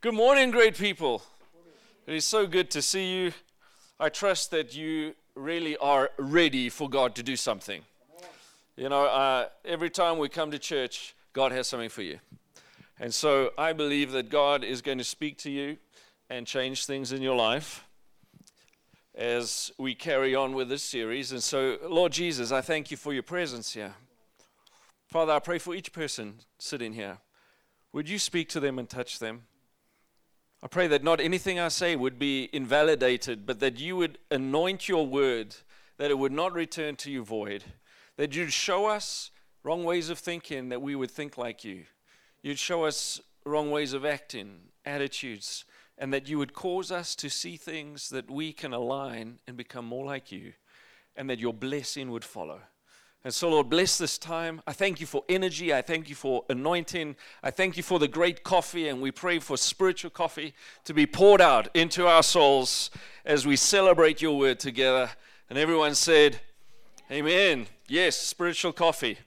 Good morning, great people. It is so good to see you. I trust that you really are ready for God to do something. You know, uh, every time we come to church, God has something for you. And so I believe that God is going to speak to you and change things in your life as we carry on with this series. And so, Lord Jesus, I thank you for your presence here. Father, I pray for each person sitting here. Would you speak to them and touch them? I pray that not anything I say would be invalidated, but that you would anoint your word, that it would not return to you void, that you'd show us wrong ways of thinking, that we would think like you. You'd show us wrong ways of acting, attitudes, and that you would cause us to see things that we can align and become more like you, and that your blessing would follow. And so, Lord, bless this time. I thank you for energy. I thank you for anointing. I thank you for the great coffee. And we pray for spiritual coffee to be poured out into our souls as we celebrate your word together. And everyone said, Amen. Yes, spiritual coffee.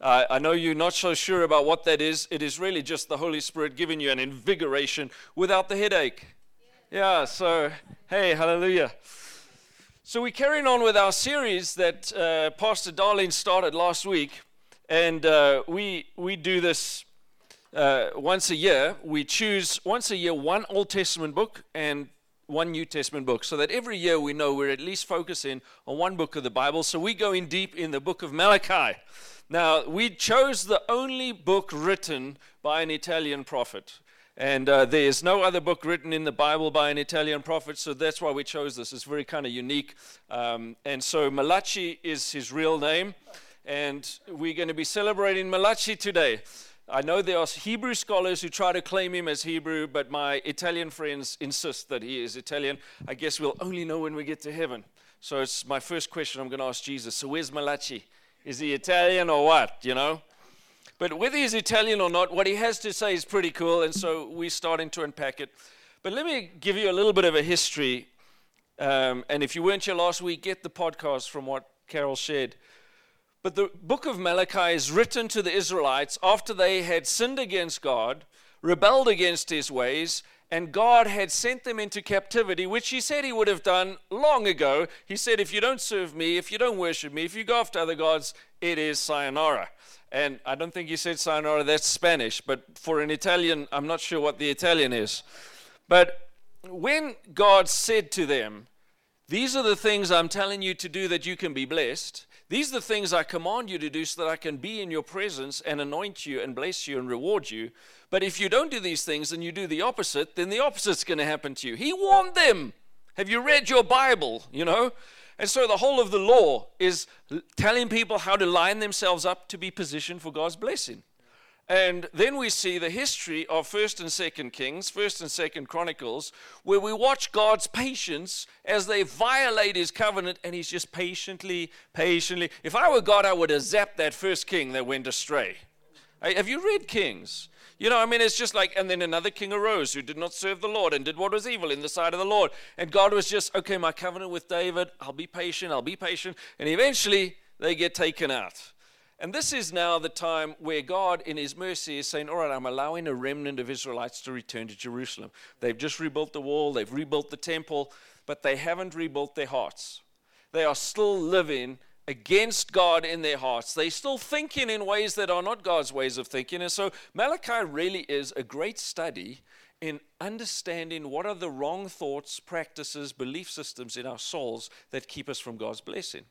Uh, I know you're not so sure about what that is. It is really just the Holy Spirit giving you an invigoration without the headache. Yeah, so, hey, hallelujah. So, we're carrying on with our series that uh, Pastor Darlene started last week, and uh, we, we do this uh, once a year. We choose once a year one Old Testament book and one New Testament book, so that every year we know we're at least focusing on one book of the Bible. So, we go in deep in the book of Malachi. Now, we chose the only book written by an Italian prophet. And uh, there's no other book written in the Bible by an Italian prophet, so that's why we chose this. It's very kind of unique. Um, and so Malachi is his real name, and we're going to be celebrating Malachi today. I know there are Hebrew scholars who try to claim him as Hebrew, but my Italian friends insist that he is Italian. I guess we'll only know when we get to heaven. So it's my first question I'm going to ask Jesus. So where's Malachi? Is he Italian or what? You know? But whether he's Italian or not, what he has to say is pretty cool, and so we're starting to unpack it. But let me give you a little bit of a history. Um, and if you weren't here last week, get the podcast from what Carol shared. But the book of Malachi is written to the Israelites after they had sinned against God, rebelled against his ways, and God had sent them into captivity, which he said he would have done long ago. He said, If you don't serve me, if you don't worship me, if you go after other gods, it is sayonara. And I don't think he said sayonara, that's Spanish, but for an Italian, I'm not sure what the Italian is. But when God said to them, These are the things I'm telling you to do that you can be blessed, these are the things I command you to do so that I can be in your presence and anoint you and bless you and reward you. But if you don't do these things and you do the opposite, then the opposite's going to happen to you. He warned them. Have you read your Bible? You know? And so the whole of the law is telling people how to line themselves up to be positioned for God's blessing. And then we see the history of 1st and 2nd Kings, 1st and 2nd Chronicles, where we watch God's patience as they violate his covenant and he's just patiently, patiently. If I were God, I would have zapped that first king that went astray. Have you read Kings? You know, I mean, it's just like, and then another king arose who did not serve the Lord and did what was evil in the sight of the Lord. And God was just, okay, my covenant with David, I'll be patient, I'll be patient. And eventually they get taken out. And this is now the time where God, in His mercy, is saying, All right, I'm allowing a remnant of Israelites to return to Jerusalem. They've just rebuilt the wall, they've rebuilt the temple, but they haven't rebuilt their hearts. They are still living against God in their hearts. They're still thinking in ways that are not God's ways of thinking. And so Malachi really is a great study in understanding what are the wrong thoughts, practices, belief systems in our souls that keep us from God's blessing.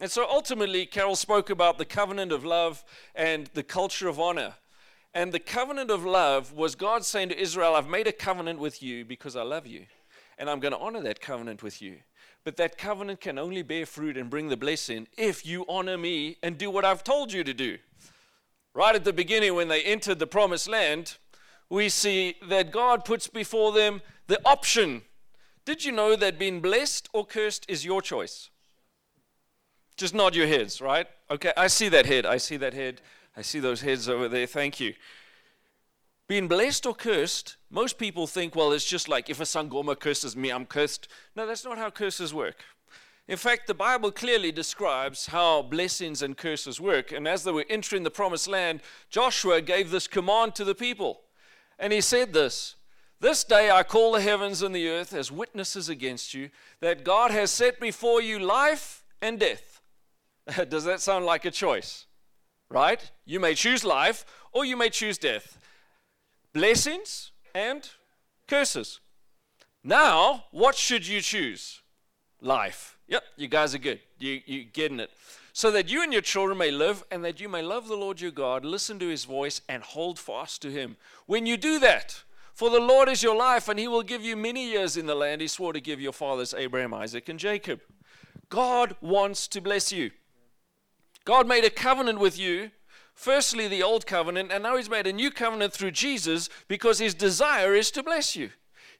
And so ultimately, Carol spoke about the covenant of love and the culture of honor. And the covenant of love was God saying to Israel, I've made a covenant with you because I love you. And I'm going to honor that covenant with you. But that covenant can only bear fruit and bring the blessing if you honor me and do what I've told you to do. Right at the beginning, when they entered the promised land, we see that God puts before them the option. Did you know that being blessed or cursed is your choice? Just nod your heads, right? Okay, I see that head. I see that head. I see those heads over there. Thank you. Being blessed or cursed, most people think, well, it's just like if a Sangoma curses me, I'm cursed. No, that's not how curses work. In fact, the Bible clearly describes how blessings and curses work. And as they were entering the promised land, Joshua gave this command to the people. And he said this This day I call the heavens and the earth as witnesses against you that God has set before you life and death. Does that sound like a choice? Right? You may choose life or you may choose death. Blessings and curses. Now, what should you choose? Life. Yep, you guys are good. You you getting it. So that you and your children may live and that you may love the Lord your God, listen to his voice and hold fast to him. When you do that, for the Lord is your life, and he will give you many years in the land he swore to give your fathers, Abraham, Isaac, and Jacob. God wants to bless you. God made a covenant with you, firstly, the old covenant, and now he's made a new covenant through Jesus because his desire is to bless you.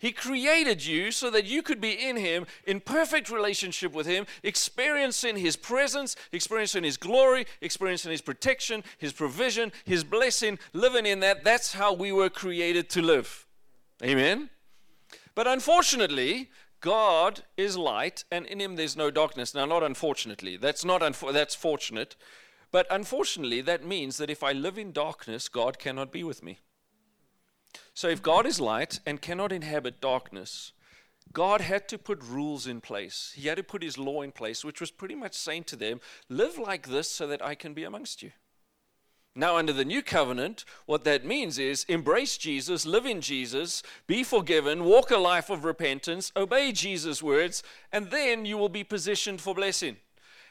He created you so that you could be in Him, in perfect relationship with Him, experiencing His presence, experiencing His glory, experiencing His protection, His provision, His blessing, living in that. That's how we were created to live. Amen? But unfortunately, God is light, and in Him there's no darkness. Now, not unfortunately, that's not unfo- that's fortunate, but unfortunately, that means that if I live in darkness, God cannot be with me. So, if God is light and cannot inhabit darkness, God had to put rules in place. He had to put His law in place, which was pretty much saying to them, Live like this so that I can be amongst you. Now, under the new covenant, what that means is embrace Jesus, live in Jesus, be forgiven, walk a life of repentance, obey Jesus' words, and then you will be positioned for blessing.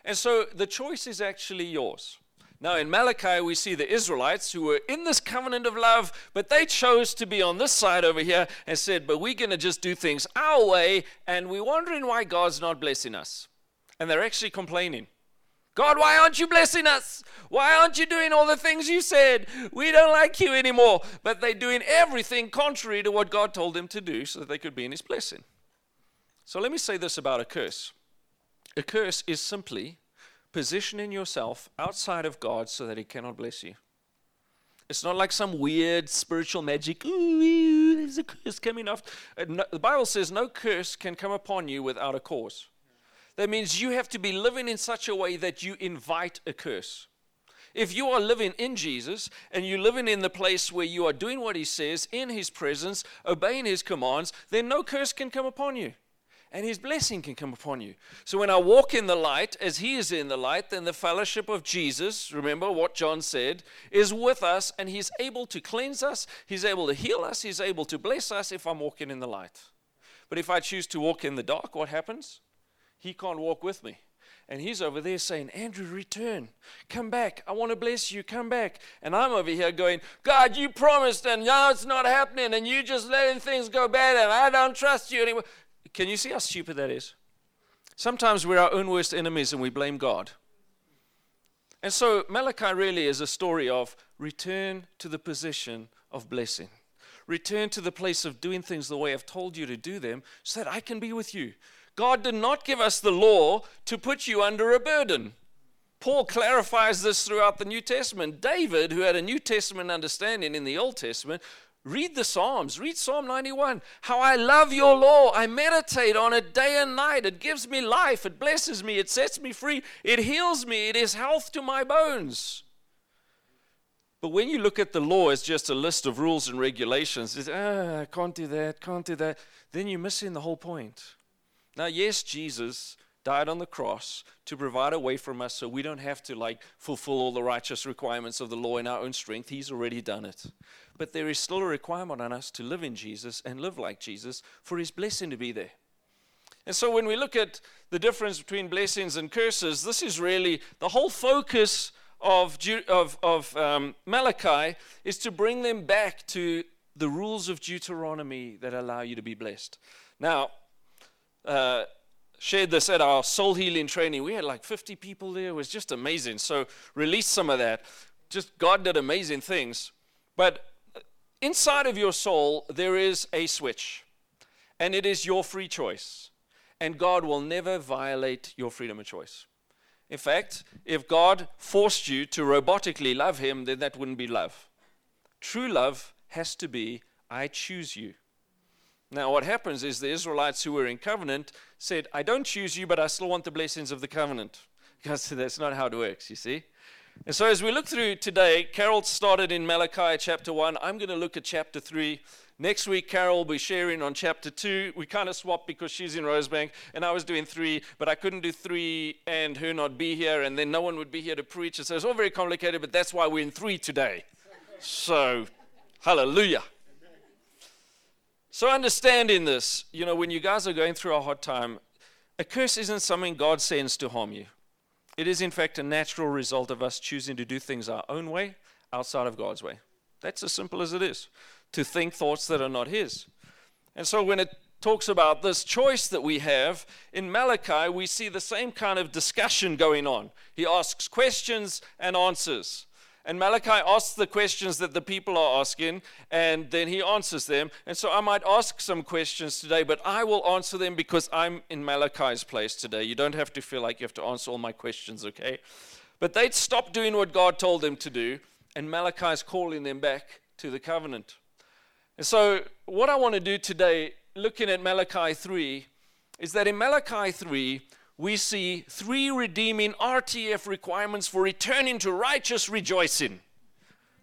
And so the choice is actually yours. Now, in Malachi, we see the Israelites who were in this covenant of love, but they chose to be on this side over here and said, But we're going to just do things our way, and we're wondering why God's not blessing us. And they're actually complaining. God, why aren't you blessing us? Why aren't you doing all the things you said? We don't like you anymore. But they're doing everything contrary to what God told them to do so that they could be in His blessing. So let me say this about a curse a curse is simply positioning yourself outside of God so that He cannot bless you. It's not like some weird spiritual magic. Ooh, there's a curse coming off. Uh, the Bible says no curse can come upon you without a cause. That means you have to be living in such a way that you invite a curse. If you are living in Jesus and you're living in the place where you are doing what He says in His presence, obeying His commands, then no curse can come upon you. And His blessing can come upon you. So when I walk in the light, as He is in the light, then the fellowship of Jesus, remember what John said, is with us and He's able to cleanse us, He's able to heal us, He's able to bless us if I'm walking in the light. But if I choose to walk in the dark, what happens? he can't walk with me. And he's over there saying, Andrew, return. Come back. I want to bless you. Come back. And I'm over here going, God, you promised, and now it's not happening, and you just letting things go bad, and I don't trust you anymore. Can you see how stupid that is? Sometimes we're our own worst enemies and we blame God. And so Malachi really is a story of return to the position of blessing. Return to the place of doing things the way I've told you to do them so that I can be with you. God did not give us the law to put you under a burden. Paul clarifies this throughout the New Testament. David, who had a New Testament understanding in the Old Testament, read the Psalms, read Psalm 91. How I love your law. I meditate on it day and night. It gives me life, it blesses me, it sets me free, it heals me, it is health to my bones. But when you look at the law as just a list of rules and regulations, it's, ah, I can't do that, can't do that, then you're missing the whole point. Now, yes, Jesus died on the cross to provide a way from us so we don't have to like fulfill all the righteous requirements of the law in our own strength. He's already done it. But there is still a requirement on us to live in Jesus and live like Jesus for his blessing to be there. And so when we look at the difference between blessings and curses, this is really the whole focus of, of, of um, Malachi is to bring them back to the rules of Deuteronomy that allow you to be blessed. Now, uh, shared this at our soul healing training. We had like 50 people there. It was just amazing. So release some of that. Just God did amazing things. But inside of your soul, there is a switch, and it is your free choice. And God will never violate your freedom of choice. In fact, if God forced you to robotically love Him, then that wouldn't be love. True love has to be, I choose you. Now, what happens is the Israelites who were in covenant said, I don't choose you, but I still want the blessings of the covenant. Because that's not how it works, you see. And so, as we look through today, Carol started in Malachi chapter 1. I'm going to look at chapter 3. Next week, Carol will be sharing on chapter two. We kind of swapped because she's in Rosebank and I was doing three, but I couldn't do three and her not be here, and then no one would be here to preach. And so it's all very complicated, but that's why we're in three today. So, hallelujah. So, understanding this, you know, when you guys are going through a hard time, a curse isn't something God sends to harm you. It is, in fact, a natural result of us choosing to do things our own way outside of God's way. That's as simple as it is to think thoughts that are not His. And so, when it talks about this choice that we have, in Malachi, we see the same kind of discussion going on. He asks questions and answers. And Malachi asks the questions that the people are asking, and then he answers them. And so I might ask some questions today, but I will answer them because I'm in Malachi's place today. You don't have to feel like you have to answer all my questions, okay? But they'd stopped doing what God told them to do, and Malachi's calling them back to the covenant. And so, what I want to do today, looking at Malachi 3, is that in Malachi 3, we see three redeeming RTF requirements for returning to righteous rejoicing.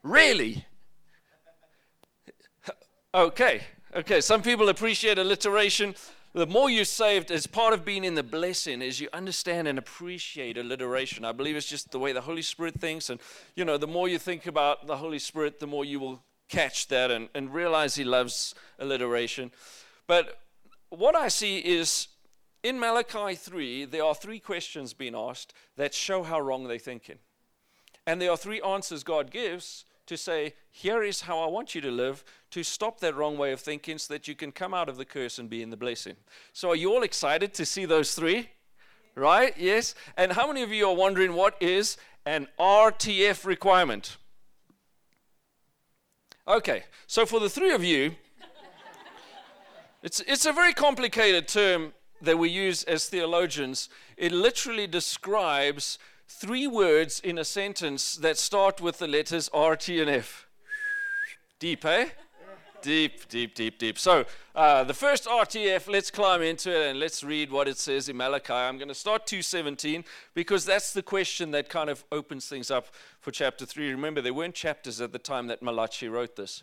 Really? Okay, okay. Some people appreciate alliteration. The more you saved as part of being in the blessing is you understand and appreciate alliteration. I believe it's just the way the Holy Spirit thinks. And, you know, the more you think about the Holy Spirit, the more you will catch that and, and realize He loves alliteration. But what I see is in Malachi 3, there are three questions being asked that show how wrong they're thinking. And there are three answers God gives to say, here is how I want you to live, to stop that wrong way of thinking so that you can come out of the curse and be in the blessing. So, are you all excited to see those three? Right? Yes. And how many of you are wondering what is an RTF requirement? Okay, so for the three of you, it's, it's a very complicated term that we use as theologians, it literally describes three words in a sentence that start with the letters R, T, and F. Deep, eh? Deep, deep, deep, deep. So, uh, the first RTF, let's climb into it and let's read what it says in Malachi. I'm going to start 217 because that's the question that kind of opens things up for chapter 3. Remember, there weren't chapters at the time that Malachi wrote this.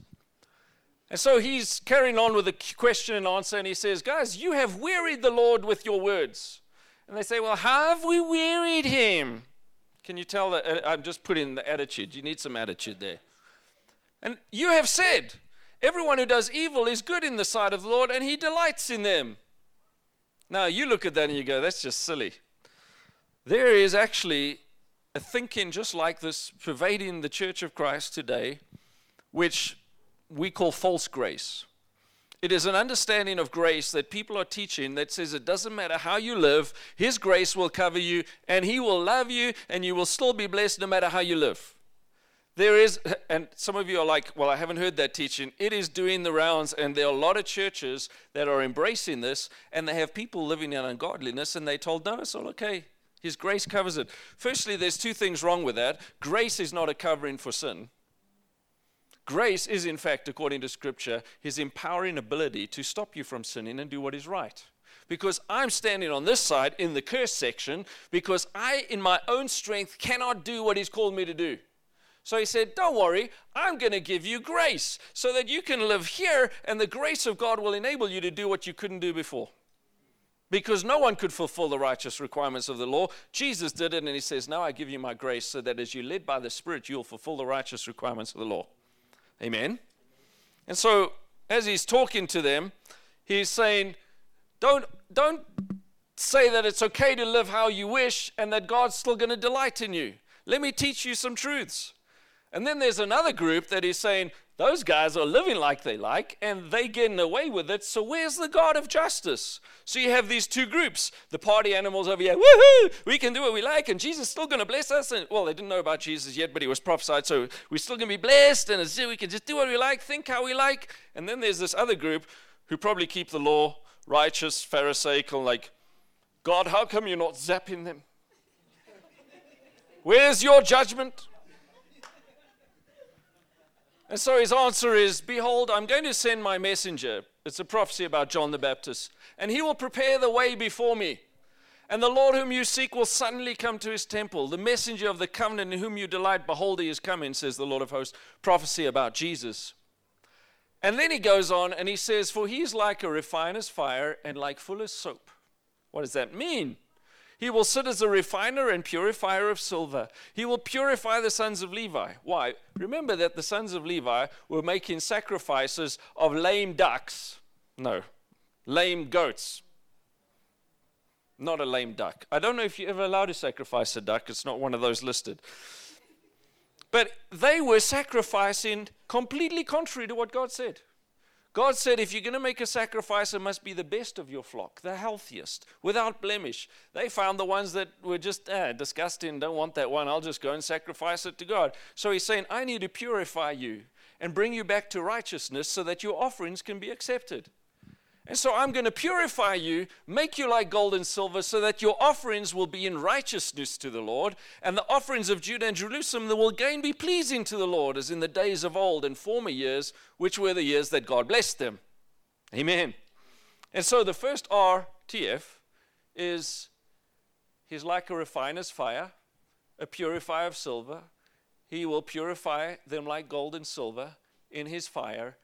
And so he's carrying on with a question and answer, and he says, Guys, you have wearied the Lord with your words. And they say, Well, have we wearied him? Can you tell that? Uh, I'm just putting the attitude. You need some attitude there. And you have said, Everyone who does evil is good in the sight of the Lord, and he delights in them. Now, you look at that and you go, That's just silly. There is actually a thinking just like this pervading the church of Christ today, which we call false grace. It is an understanding of grace that people are teaching that says it doesn't matter how you live, His grace will cover you and He will love you and you will still be blessed no matter how you live. There is, and some of you are like, well, I haven't heard that teaching. It is doing the rounds, and there are a lot of churches that are embracing this, and they have people living in ungodliness, and they told, no, it's all okay. His grace covers it. Firstly, there's two things wrong with that. Grace is not a covering for sin. Grace is, in fact, according to Scripture, his empowering ability to stop you from sinning and do what is right. Because I'm standing on this side in the curse section because I, in my own strength, cannot do what he's called me to do. So he said, Don't worry, I'm going to give you grace so that you can live here and the grace of God will enable you to do what you couldn't do before. Because no one could fulfill the righteous requirements of the law. Jesus did it, and he says, Now I give you my grace so that as you're led by the Spirit, you'll fulfill the righteous requirements of the law. Amen. And so as he's talking to them, he's saying, don't, don't say that it's okay to live how you wish and that God's still going to delight in you. Let me teach you some truths. And then there's another group that is saying, those guys are living like they like and they getting away with it. So where's the God of justice? So you have these two groups. The party animals over here, woohoo, we can do what we like and Jesus is still going to bless us. And well, they didn't know about Jesus yet, but he was prophesied. So we're still going to be blessed and we can just do what we like, think how we like. And then there's this other group who probably keep the law, righteous, pharisaical, like, God, how come you're not zapping them? Where's your judgment? And so his answer is Behold, I'm going to send my messenger. It's a prophecy about John the Baptist. And he will prepare the way before me. And the Lord whom you seek will suddenly come to his temple. The messenger of the covenant in whom you delight, behold, he is coming, says the Lord of hosts. Prophecy about Jesus. And then he goes on and he says, For he is like a refiner's fire and like fuller's soap. What does that mean? He will sit as a refiner and purifier of silver. He will purify the sons of Levi. Why? Remember that the sons of Levi were making sacrifices of lame ducks. No, lame goats. Not a lame duck. I don't know if you ever allowed to sacrifice a duck, it's not one of those listed. But they were sacrificing completely contrary to what God said. God said, if you're going to make a sacrifice, it must be the best of your flock, the healthiest, without blemish. They found the ones that were just eh, disgusting, don't want that one, I'll just go and sacrifice it to God. So he's saying, I need to purify you and bring you back to righteousness so that your offerings can be accepted. And so I'm going to purify you, make you like gold and silver, so that your offerings will be in righteousness to the Lord, and the offerings of Judah and Jerusalem that will again be pleasing to the Lord, as in the days of old and former years, which were the years that God blessed them. Amen. And so the first RTF is He's like a refiner's fire, a purifier of silver. He will purify them like gold and silver in His fire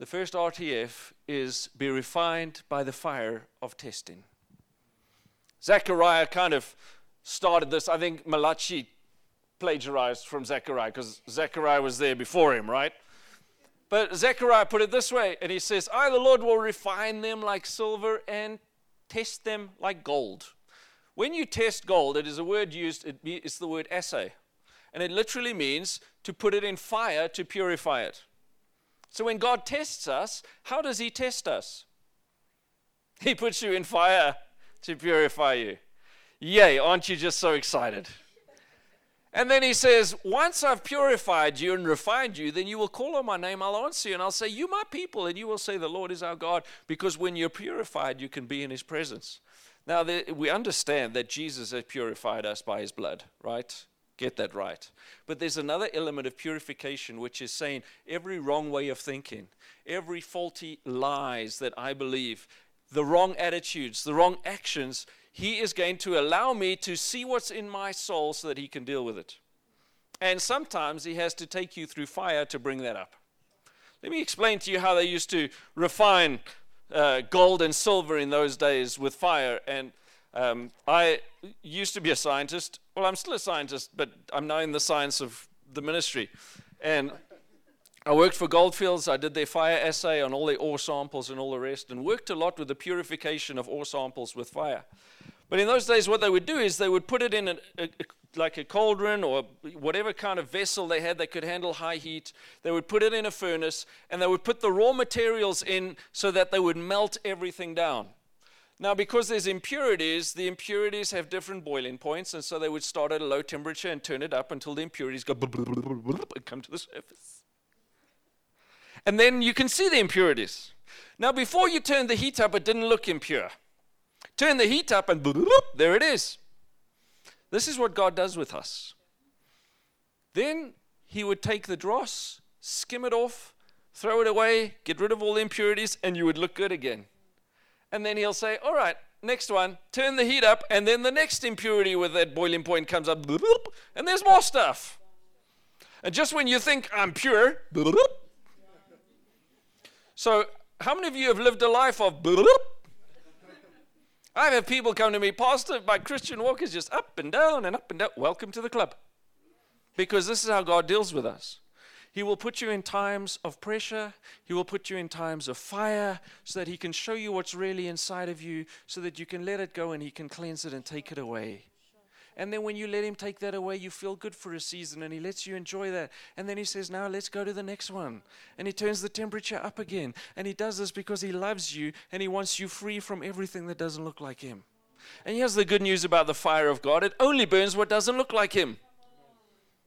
the first RTF is be refined by the fire of testing. Zechariah kind of started this. I think Malachi plagiarized from Zechariah because Zechariah was there before him, right? But Zechariah put it this way, and he says, I, the Lord, will refine them like silver and test them like gold. When you test gold, it is a word used, it's the word assay. And it literally means to put it in fire to purify it. So when God tests us, how does He test us? He puts you in fire to purify you. Yay, aren't you just so excited? And then he says, Once I've purified you and refined you, then you will call on my name, I'll answer you, and I'll say, You my people, and you will say, The Lord is our God, because when you're purified, you can be in his presence. Now, we understand that Jesus has purified us by his blood, right? Get that right. But there's another element of purification, which is saying every wrong way of thinking, every faulty lies that I believe, the wrong attitudes, the wrong actions, He is going to allow me to see what's in my soul so that He can deal with it. And sometimes He has to take you through fire to bring that up. Let me explain to you how they used to refine uh, gold and silver in those days with fire. And um, I used to be a scientist. Well, I'm still a scientist, but I'm now in the science of the ministry. And I worked for Goldfields. I did their fire assay on all their ore samples and all the rest, and worked a lot with the purification of ore samples with fire. But in those days, what they would do is they would put it in a, a, a, like a cauldron or whatever kind of vessel they had that could handle high heat. They would put it in a furnace, and they would put the raw materials in so that they would melt everything down. Now, because there's impurities, the impurities have different boiling points, and so they would start at a low temperature and turn it up until the impurities go and come to the surface. And then you can see the impurities. Now, before you turned the heat up, it didn't look impure. Turn the heat up, and there it is. This is what God does with us. Then He would take the dross, skim it off, throw it away, get rid of all the impurities, and you would look good again. And then he'll say, All right, next one, turn the heat up, and then the next impurity with that boiling point comes up, and there's more stuff. And just when you think I'm pure, so how many of you have lived a life of I've had people come to me, Pastor, my Christian walk is just up and down and up and down. Welcome to the club. Because this is how God deals with us. He will put you in times of pressure. He will put you in times of fire so that He can show you what's really inside of you so that you can let it go and He can cleanse it and take it away. And then when you let Him take that away, you feel good for a season and He lets you enjoy that. And then He says, Now let's go to the next one. And He turns the temperature up again. And He does this because He loves you and He wants you free from everything that doesn't look like Him. And here's the good news about the fire of God it only burns what doesn't look like Him.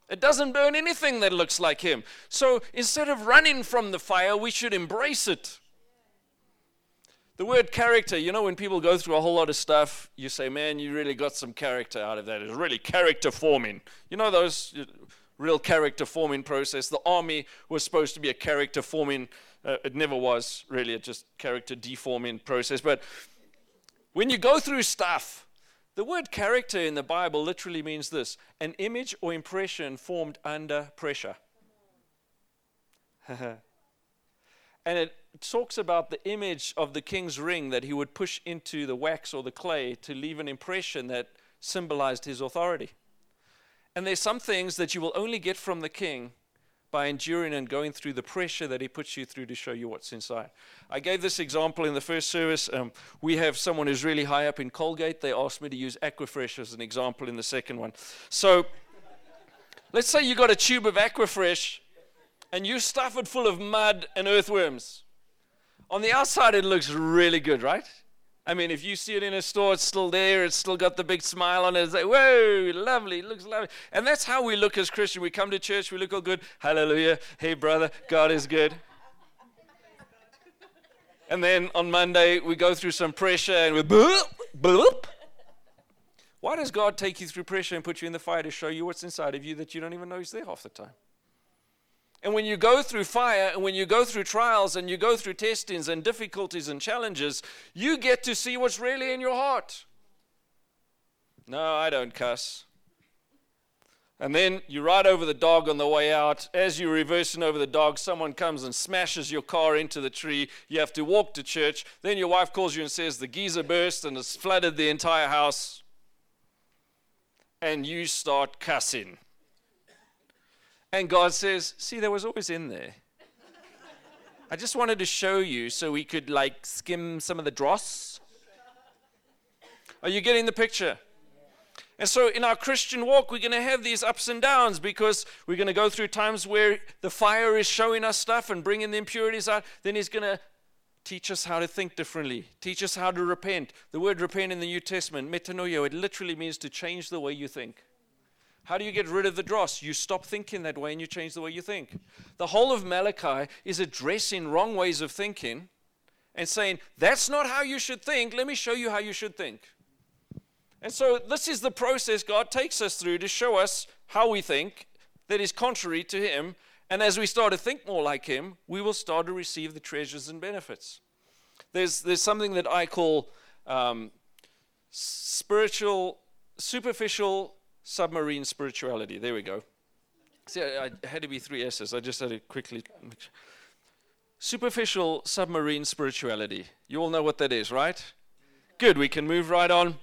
It doesn't burn anything that looks like him. So instead of running from the fire, we should embrace it. The word character, you know, when people go through a whole lot of stuff, you say, man, you really got some character out of that. It's really character forming. You know, those uh, real character forming process. The army was supposed to be a character forming, uh, it never was really, it just character deforming process. But when you go through stuff, the word character in the Bible literally means this an image or impression formed under pressure. And it talks about the image of the king's ring that he would push into the wax or the clay to leave an impression that symbolized his authority. And there's some things that you will only get from the king by enduring and going through the pressure that he puts you through to show you what's inside. I gave this example in the first service. Um, we have someone who's really high up in Colgate. They asked me to use Aquafresh as an example in the second one. So let's say you got a tube of Aquafresh and you stuff it full of mud and earthworms. On the outside, it looks really good, right? I mean, if you see it in a store, it's still there. It's still got the big smile on it. It's like, whoa, lovely, it looks lovely. And that's how we look as Christians. We come to church, we look all good. Hallelujah. Hey, brother, God is good. And then on Monday, we go through some pressure and we boop, boop. Why does God take you through pressure and put you in the fire to show you what's inside of you that you don't even know is there half the time? And when you go through fire and when you go through trials and you go through testings and difficulties and challenges, you get to see what's really in your heart. No, I don't cuss. And then you ride over the dog on the way out. As you're reversing over the dog, someone comes and smashes your car into the tree. You have to walk to church. Then your wife calls you and says the geyser burst and has flooded the entire house. And you start cussing. And God says, See, there was always in there. I just wanted to show you so we could like skim some of the dross. Are you getting the picture? And so in our Christian walk, we're going to have these ups and downs because we're going to go through times where the fire is showing us stuff and bringing the impurities out. Then He's going to teach us how to think differently, teach us how to repent. The word repent in the New Testament, metanoia, it literally means to change the way you think. How do you get rid of the dross? You stop thinking that way and you change the way you think. The whole of Malachi is addressing wrong ways of thinking and saying, that's not how you should think. Let me show you how you should think. And so, this is the process God takes us through to show us how we think that is contrary to Him. And as we start to think more like Him, we will start to receive the treasures and benefits. There's, there's something that I call um, spiritual, superficial submarine spirituality. There we go. See, I, I, had to be three S's. I just had to quickly. Superficial submarine spirituality. You all know what that is, right? Good, we can move right on.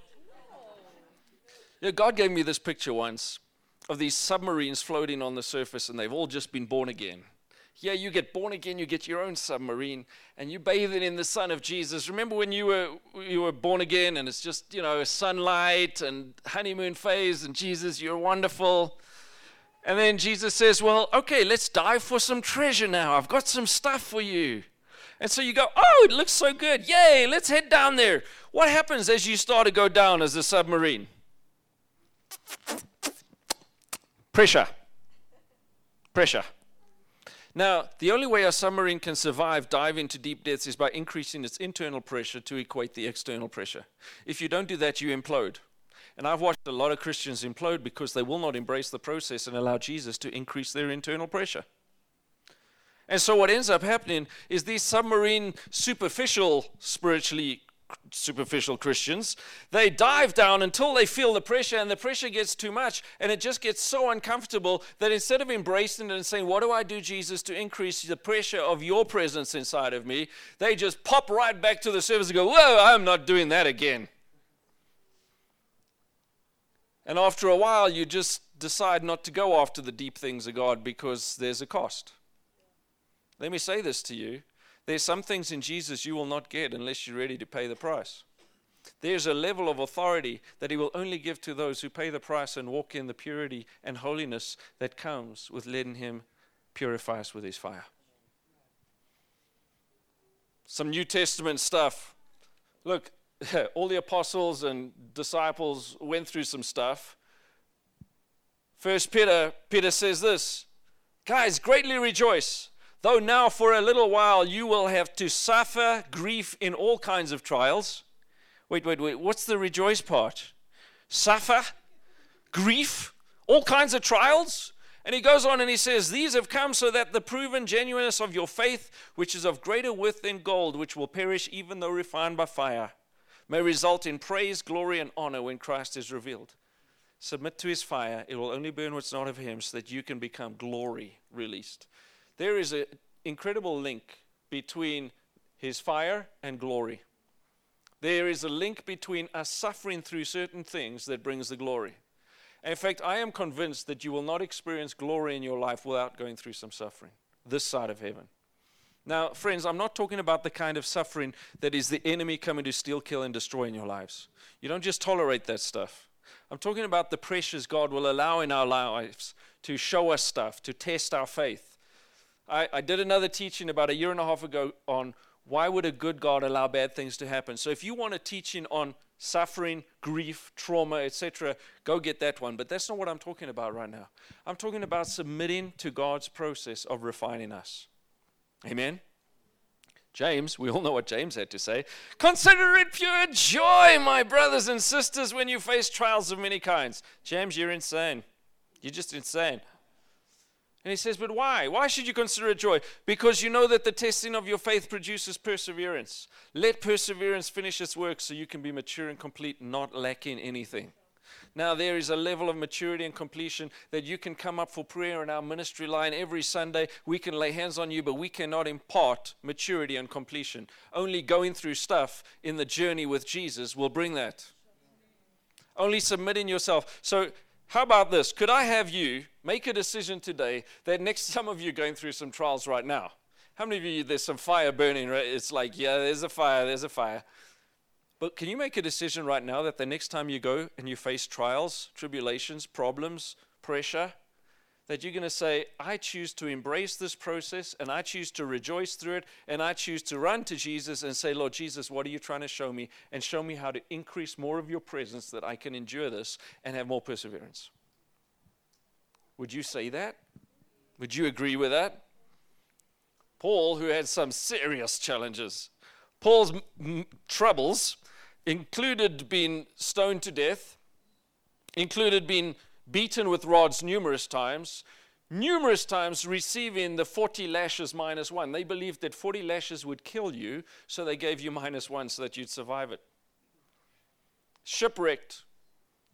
Yeah, God gave me this picture once of these submarines floating on the surface, and they've all just been born again. Yeah, you get born again, you get your own submarine, and you bathe it in the sun of Jesus. Remember when you were you were born again, and it's just you know sunlight and honeymoon phase, and Jesus, you're wonderful. And then Jesus says, "Well, okay, let's dive for some treasure now. I've got some stuff for you." And so you go, "Oh, it looks so good! Yay! Let's head down there." What happens as you start to go down as a submarine? Pressure. Pressure. Now, the only way a submarine can survive dive into deep depths is by increasing its internal pressure to equate the external pressure. If you don't do that, you implode. And I've watched a lot of Christians implode because they will not embrace the process and allow Jesus to increase their internal pressure. And so, what ends up happening is these submarine, superficial, spiritually superficial Christians. They dive down until they feel the pressure, and the pressure gets too much, and it just gets so uncomfortable that instead of embracing it and saying, What do I do, Jesus, to increase the pressure of your presence inside of me? they just pop right back to the surface and go, Whoa, I'm not doing that again. And after a while, you just decide not to go after the deep things of God because there's a cost. Let me say this to you there's some things in Jesus you will not get unless you're ready to pay the price. There's a level of authority that He will only give to those who pay the price and walk in the purity and holiness that comes with letting Him purify us with His fire. Some New Testament stuff. Look, all the apostles and disciples went through some stuff. First Peter, Peter says this Guys, greatly rejoice Though now for a little while you will have to suffer grief in all kinds of trials. Wait, wait, wait. What's the rejoice part? Suffer, grief, all kinds of trials. And he goes on and he says, These have come so that the proven genuineness of your faith, which is of greater worth than gold, which will perish even though refined by fire, may result in praise, glory, and honor when Christ is revealed. Submit to his fire. It will only burn what's not of him so that you can become glory released. There is an incredible link between his fire and glory. There is a link between us suffering through certain things that brings the glory. In fact, I am convinced that you will not experience glory in your life without going through some suffering this side of heaven. Now, friends, I'm not talking about the kind of suffering that is the enemy coming to steal, kill, and destroy in your lives. You don't just tolerate that stuff. I'm talking about the pressures God will allow in our lives to show us stuff, to test our faith. I, I did another teaching about a year and a half ago on why would a good God allow bad things to happen. So if you want a teaching on suffering, grief, trauma, etc., go get that one. But that's not what I'm talking about right now. I'm talking about submitting to God's process of refining us. Amen. James, we all know what James had to say. Consider it pure joy, my brothers and sisters, when you face trials of many kinds. James, you're insane. You're just insane. And he says, But why? Why should you consider it joy? Because you know that the testing of your faith produces perseverance. Let perseverance finish its work so you can be mature and complete, not lacking anything. Now, there is a level of maturity and completion that you can come up for prayer in our ministry line every Sunday. We can lay hands on you, but we cannot impart maturity and completion. Only going through stuff in the journey with Jesus will bring that. Only submitting yourself. So, how about this? Could I have you make a decision today that next some of you going through some trials right now? How many of you there's some fire burning, right? It's like, yeah, there's a fire, there's a fire. But can you make a decision right now that the next time you go and you face trials, tribulations, problems, pressure, that you're going to say, I choose to embrace this process and I choose to rejoice through it and I choose to run to Jesus and say, Lord Jesus, what are you trying to show me? And show me how to increase more of your presence that I can endure this and have more perseverance. Would you say that? Would you agree with that? Paul, who had some serious challenges, Paul's m- troubles included being stoned to death, included being beaten with rods numerous times, numerous times receiving the 40 lashes minus one. They believed that 40 lashes would kill you, so they gave you minus one so that you'd survive it. Shipwrecked,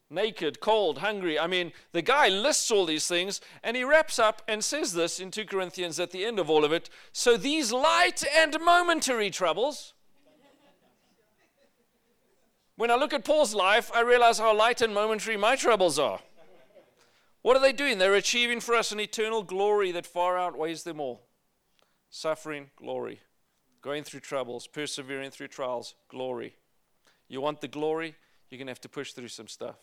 naked, cold, hungry. I mean, the guy lists all these things and he wraps up and says this in 2 Corinthians at the end of all of it. So these light and momentary troubles when I look at Paul's life, I realize how light and momentary my troubles are. What are they doing? They're achieving for us an eternal glory that far outweighs them all. Suffering, glory. Going through troubles, persevering through trials, glory. You want the glory? You're going to have to push through some stuff.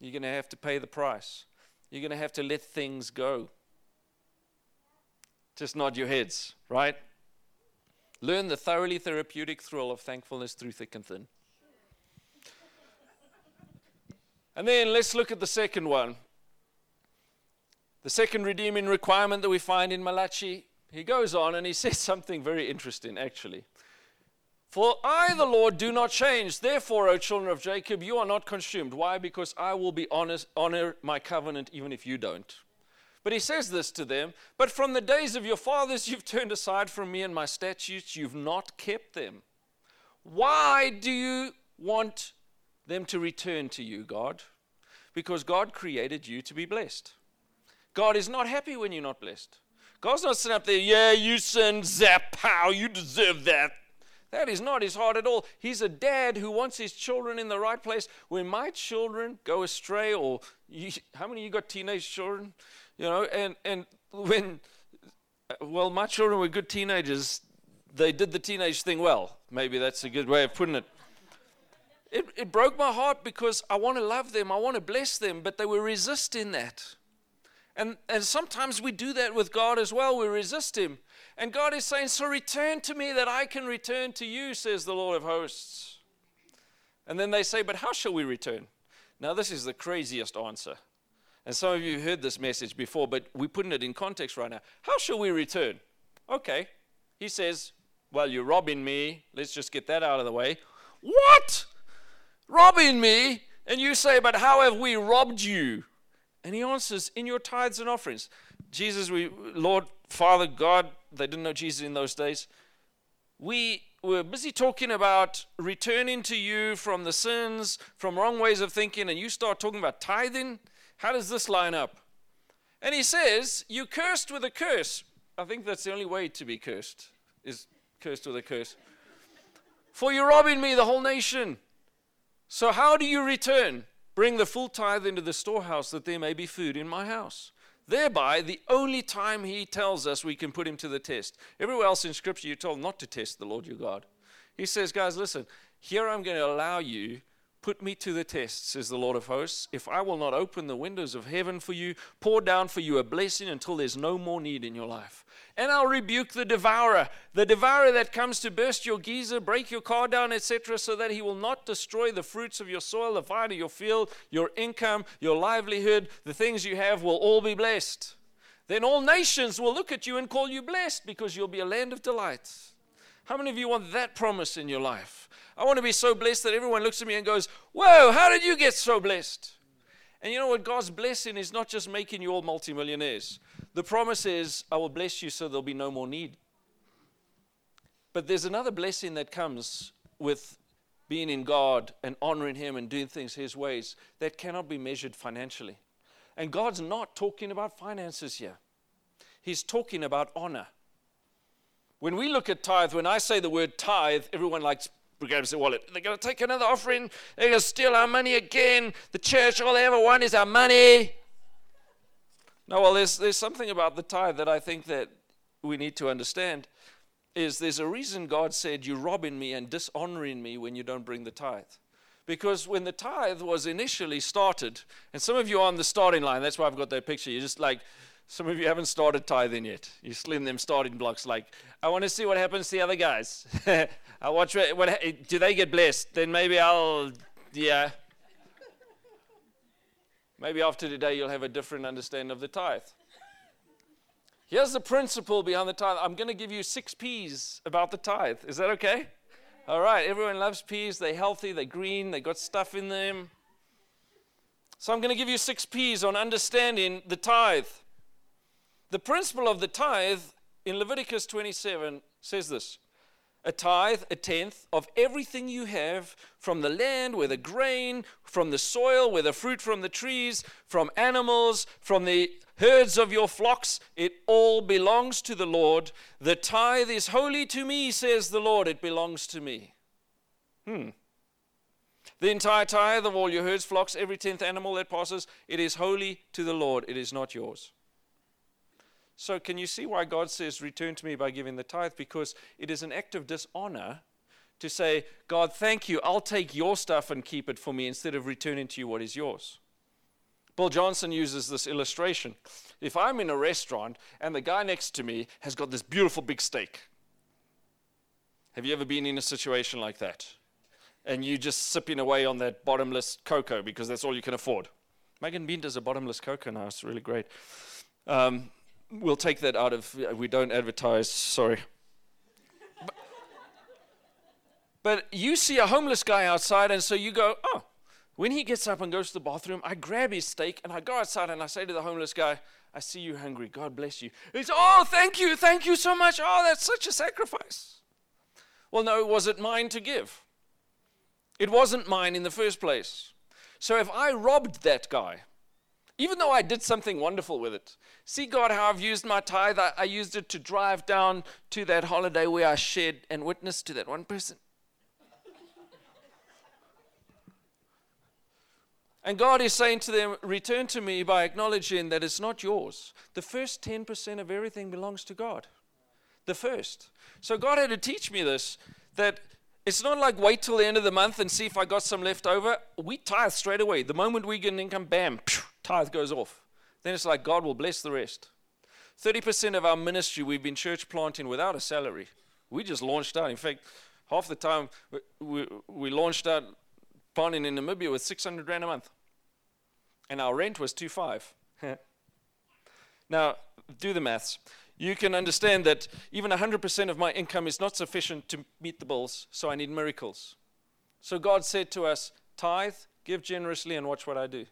You're going to have to pay the price. You're going to have to let things go. Just nod your heads, right? Learn the thoroughly therapeutic thrill of thankfulness through thick and thin. And then let's look at the second one. The second redeeming requirement that we find in Malachi, he goes on and he says something very interesting, actually. For I, the Lord, do not change. Therefore, O children of Jacob, you are not consumed. Why? Because I will be honest, honor my covenant even if you don't. But he says this to them But from the days of your fathers, you've turned aside from me and my statutes, you've not kept them. Why do you want them to return to you, God, because God created you to be blessed. God is not happy when you're not blessed. God's not sitting up there, yeah, you sin, zap, pow, you deserve that. That is not his heart at all. He's a dad who wants his children in the right place. When my children go astray, or you, how many you got teenage children? You know, and, and when, uh, well, my children were good teenagers, they did the teenage thing well. Maybe that's a good way of putting it. It, it broke my heart because I want to love them, I want to bless them, but they were resisting that. And, and sometimes we do that with God as well. We resist Him. And God is saying, So return to me that I can return to you, says the Lord of hosts. And then they say, But how shall we return? Now, this is the craziest answer. And some of you heard this message before, but we're putting it in context right now. How shall we return? Okay. He says, Well, you're robbing me. Let's just get that out of the way. What? robbing me. And you say, But how have we robbed you? And he answers, In your tithes and offerings. Jesus, we, Lord, Father, God, they didn't know Jesus in those days. We were busy talking about returning to you from the sins, from wrong ways of thinking, and you start talking about tithing. How does this line up? And he says, You cursed with a curse. I think that's the only way to be cursed, is cursed with a curse. For you're robbing me, the whole nation. So how do you return? Bring the full tithe into the storehouse that there may be food in my house. Thereby, the only time he tells us we can put him to the test. Everywhere else in Scripture, you're told not to test the Lord your God. He says, guys, listen, here I'm going to allow you Put me to the test, says the Lord of hosts, if I will not open the windows of heaven for you, pour down for you a blessing until there's no more need in your life. And I'll rebuke the devourer, the devourer that comes to burst your geyser, break your car down, etc., so that he will not destroy the fruits of your soil, the vine of your field, your income, your livelihood, the things you have will all be blessed. Then all nations will look at you and call you blessed because you'll be a land of delights. How many of you want that promise in your life? I want to be so blessed that everyone looks at me and goes, Whoa, how did you get so blessed? And you know what? God's blessing is not just making you all multimillionaires. The promise is, I will bless you so there'll be no more need. But there's another blessing that comes with being in God and honoring Him and doing things His ways that cannot be measured financially. And God's not talking about finances here, He's talking about honor. When we look at tithe, when I say the word tithe, everyone likes grabs their wallet. They're going to take another offering. They're going to steal our money again. The church, all they ever want is our money. No, well, there's, there's something about the tithe that I think that we need to understand is there's a reason God said you're robbing me and dishonoring me when you don't bring the tithe. Because when the tithe was initially started, and some of you are on the starting line, that's why I've got that picture. You're just like, some of you haven't started tithing yet. You're them starting blocks. Like, I want to see what happens to the other guys. I uh, watch what, what eh, do they get blessed? Then maybe I'll, yeah. Maybe after today you'll have a different understanding of the tithe. Here's the principle behind the tithe. I'm going to give you six P's about the tithe. Is that okay? All right. Everyone loves peas. They're healthy. They're green. They got stuff in them. So I'm going to give you six P's on understanding the tithe. The principle of the tithe in Leviticus 27 says this a tithe, a tenth of everything you have from the land, whether grain, from the soil, whether fruit from the trees, from animals, from the herds of your flocks, it all belongs to the Lord. The tithe is holy to me, says the Lord, it belongs to me. Hmm. The entire tithe of all your herds, flocks, every tenth animal that passes, it is holy to the Lord, it is not yours. So, can you see why God says, Return to me by giving the tithe? Because it is an act of dishonor to say, God, thank you, I'll take your stuff and keep it for me instead of returning to you what is yours. Bill Johnson uses this illustration. If I'm in a restaurant and the guy next to me has got this beautiful big steak, have you ever been in a situation like that? And you just sipping away on that bottomless cocoa because that's all you can afford. Mugg & Bean does a bottomless cocoa now, it's really great. Um, we'll take that out of, we don't advertise, sorry. But, you see a homeless guy outside, and so you go, oh, when he gets up and goes to the bathroom, I grab his steak and I go outside and I say to the homeless guy, I see you hungry. God bless you. He's, oh, thank you. Thank you so much. Oh, that's such a sacrifice. Well, no, was it mine to give? It wasn't mine in the first place. So if I robbed that guy, even though I did something wonderful with it. See, God, how I've used my tithe. I, I, used it to drive down to that holiday where I shared and witnessed to that one person. and God is saying to them, Return to me by acknowledging that it's not yours. The first 10% of everything belongs to God. The first. So God had to teach me this that it's not like wait till the end of the month and see if I got some left over. We tithe straight away. The moment we get an income, bam, tithe goes off. Then it's like God will bless the rest. 30% of our ministry, we've been church planting without a salary. We just launched out. In fact, half the time we, we, launched out planting in Namibia with 600 rand a month. And our rent was 2.5. now, do the maths you can understand that even 100% of my income is not sufficient to meet the bills, so I need miracles. So God said to us, Tithe, give generously, and watch what I do.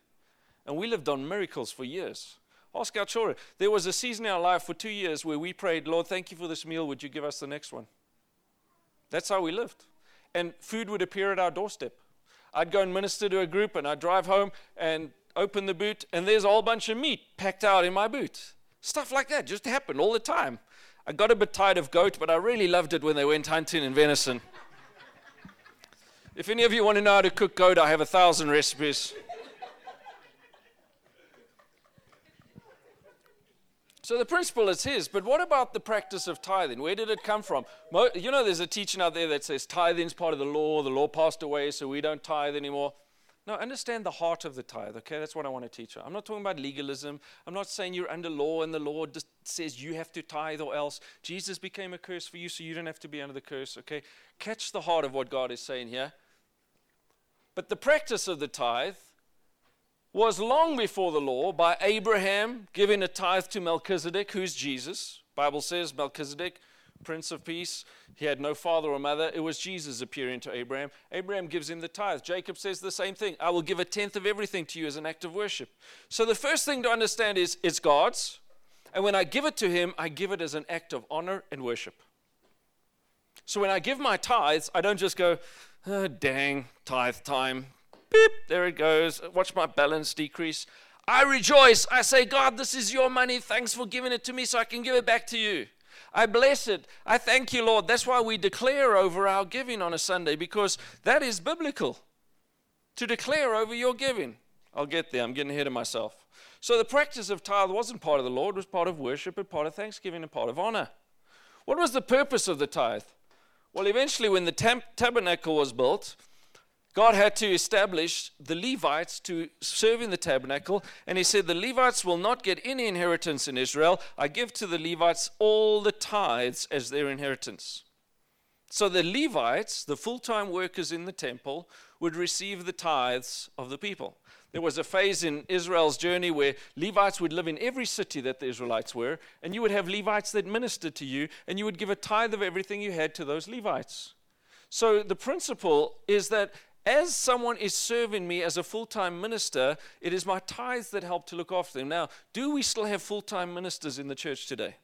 And we lived on miracles for years. Ask our children. There was a season in our life for two years where we prayed, Lord, thank you for this meal. Would you give us the next one? That's how we lived. And food would appear at our doorstep. I'd go and minister to a group, and I'd drive home and open the boot, and there's a whole bunch of meat packed out in my boot. Stuff like that just happened all the time. I got a bit tired of goat, but I really loved it when they went hunting in venison. if any of you want to know how to cook goat, I have a thousand recipes. So the principle is his, but what about the practice of tithing? Where did it come from? You know, there's a teaching out there that says tithing is part of the law. The law passed away, so we don't tithe anymore. No, understand the heart of the tithe, okay? That's what I want to teach you. I'm not talking about legalism. I'm not saying you're under law and the law just says you have to tithe or else. Jesus became a curse for you, so you don't have to be under the curse, okay? Catch the heart of what God is saying here. But the practice of the tithe was long before the law by Abraham giving a tithe to Melchizedek, who's Jesus. Bible says Melchizedek, Prince of Peace. He had no father or mother. It was Jesus appearing to Abraham. Abraham gives him the tithe. Jacob says the same thing. I will give a tenth of everything to you as an act of worship. So the first thing to understand is it's God's. And when I give it to him, I give it as an act of honor and worship. So when I give my tithes, I don't just go, oh, dang, tithe time beep, there it goes. Watch my balance decrease. I rejoice. I say, God, this is your money. Thanks for giving it to me so I can give it back to you. I bless it. I thank you, Lord. That's why we declare over our giving on a Sunday because that is biblical to declare over your giving. I'll get there. I'm getting ahead of myself. So the practice of tithe wasn't part of the Lord, it was part of worship and part of thanksgiving and part of honor. What was the purpose of the tithe? Well, eventually, when the tam- tabernacle was built, God had to establish the Levites to serve in the tabernacle, and he said, The Levites will not get any inheritance in Israel. I give to the Levites all the tithes as their inheritance. So the Levites, the full time workers in the temple, would receive the tithes of the people. There was a phase in Israel's journey where Levites would live in every city that the Israelites were, and you would have Levites that ministered to you, and you would give a tithe of everything you had to those Levites. So the principle is that as someone is serving me as a full time minister, it is my tithes that help to look after them. Now, do we still have full time ministers in the church today?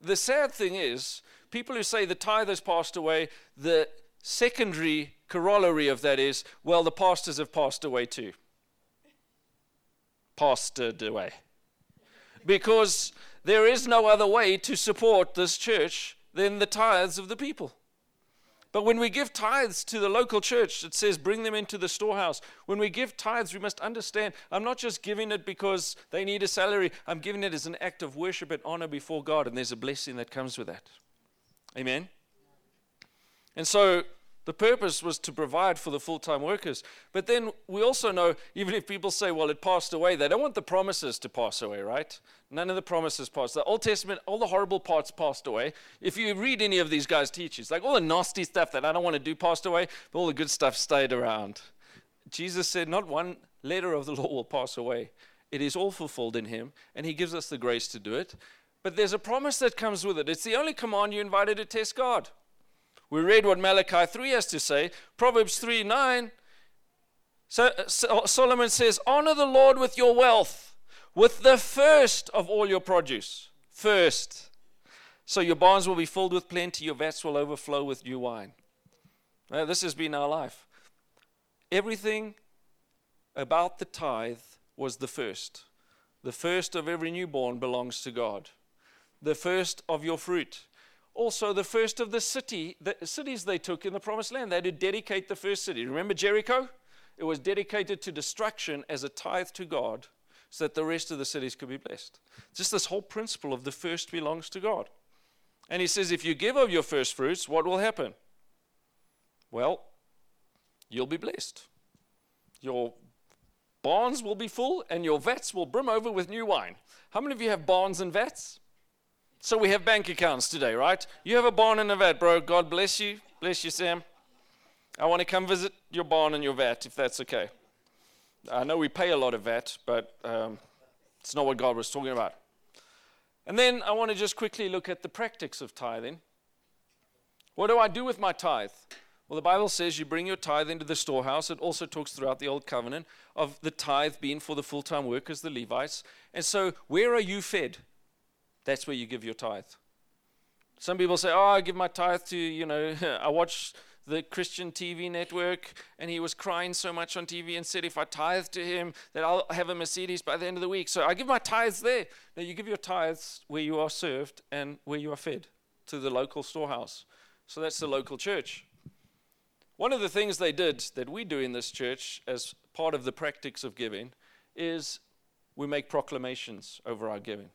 The sad thing is, people who say the tithe has passed away, the secondary corollary of that is, well, the pastors have passed away too. Pastored away. Because there is no other way to support this church than the tithes of the people. But when we give tithes to the local church, it says bring them into the storehouse. When we give tithes, we must understand I'm not just giving it because they need a salary, I'm giving it as an act of worship and honor before God, and there's a blessing that comes with that. Amen? And so the purpose was to provide for the full time workers. But then we also know, even if people say, well, it passed away, they don't want the promises to pass away, right? None of the promises passed. The Old Testament, all the horrible parts passed away. If you read any of these guys' teachings, like all the nasty stuff that I don't want to do passed away, but all the good stuff stayed around. Jesus said, not one letter of the law will pass away. It is all fulfilled in Him, and He gives us the grace to do it. But there's a promise that comes with it. It's the only command you're invited to test God. We read what Malachi 3 has to say. Proverbs 3 9. So, Solomon says, Honor the Lord with your wealth, with the first of all your produce. First. So your barns will be filled with plenty, your vats will overflow with new wine. Now, this has been our life. Everything about the tithe was the first. The first of every newborn belongs to God. The first of your fruit also the first of the city, the cities they took in the promised land. They had to dedicate the first city. Remember Jericho? It was dedicated to destruction as a tithe to God so that the rest of the cities could be blessed. Just this whole principle of the first belongs to God. And he says, if you give of your first fruits, what will happen? Well, you'll be blessed. Your barns will be full and your vats will brim over with new wine. How many of you have barns and vats? So we have bank accounts today, right? You have a barn and a vat, bro. God bless you. Bless you, Sam. I want to come visit your barn and your vat, if that's okay. I know we pay a lot of VAT, but um, it's not what God was talking about. And then I want to just quickly look at the practice of tithing. What do I do with my tithe? Well, the Bible says you bring your tithe into the storehouse. It also talks throughout the Old Covenant of the tithe being for the full time workers, the Levites. And so, where are you fed? That's where you give your tithe. Some people say, "Oh, I give my tithe to you know." I watch the Christian TV network, and he was crying so much on TV and said, If I tithe to him, that I'll have a Mercedes by the end of the week. So I give my tithes there. Now you give your tithes where you are served and where you are fed to the local storehouse. So that's the local church. One of the things they did that we do in this church as part of the practice of giving is we make proclamations over our giving.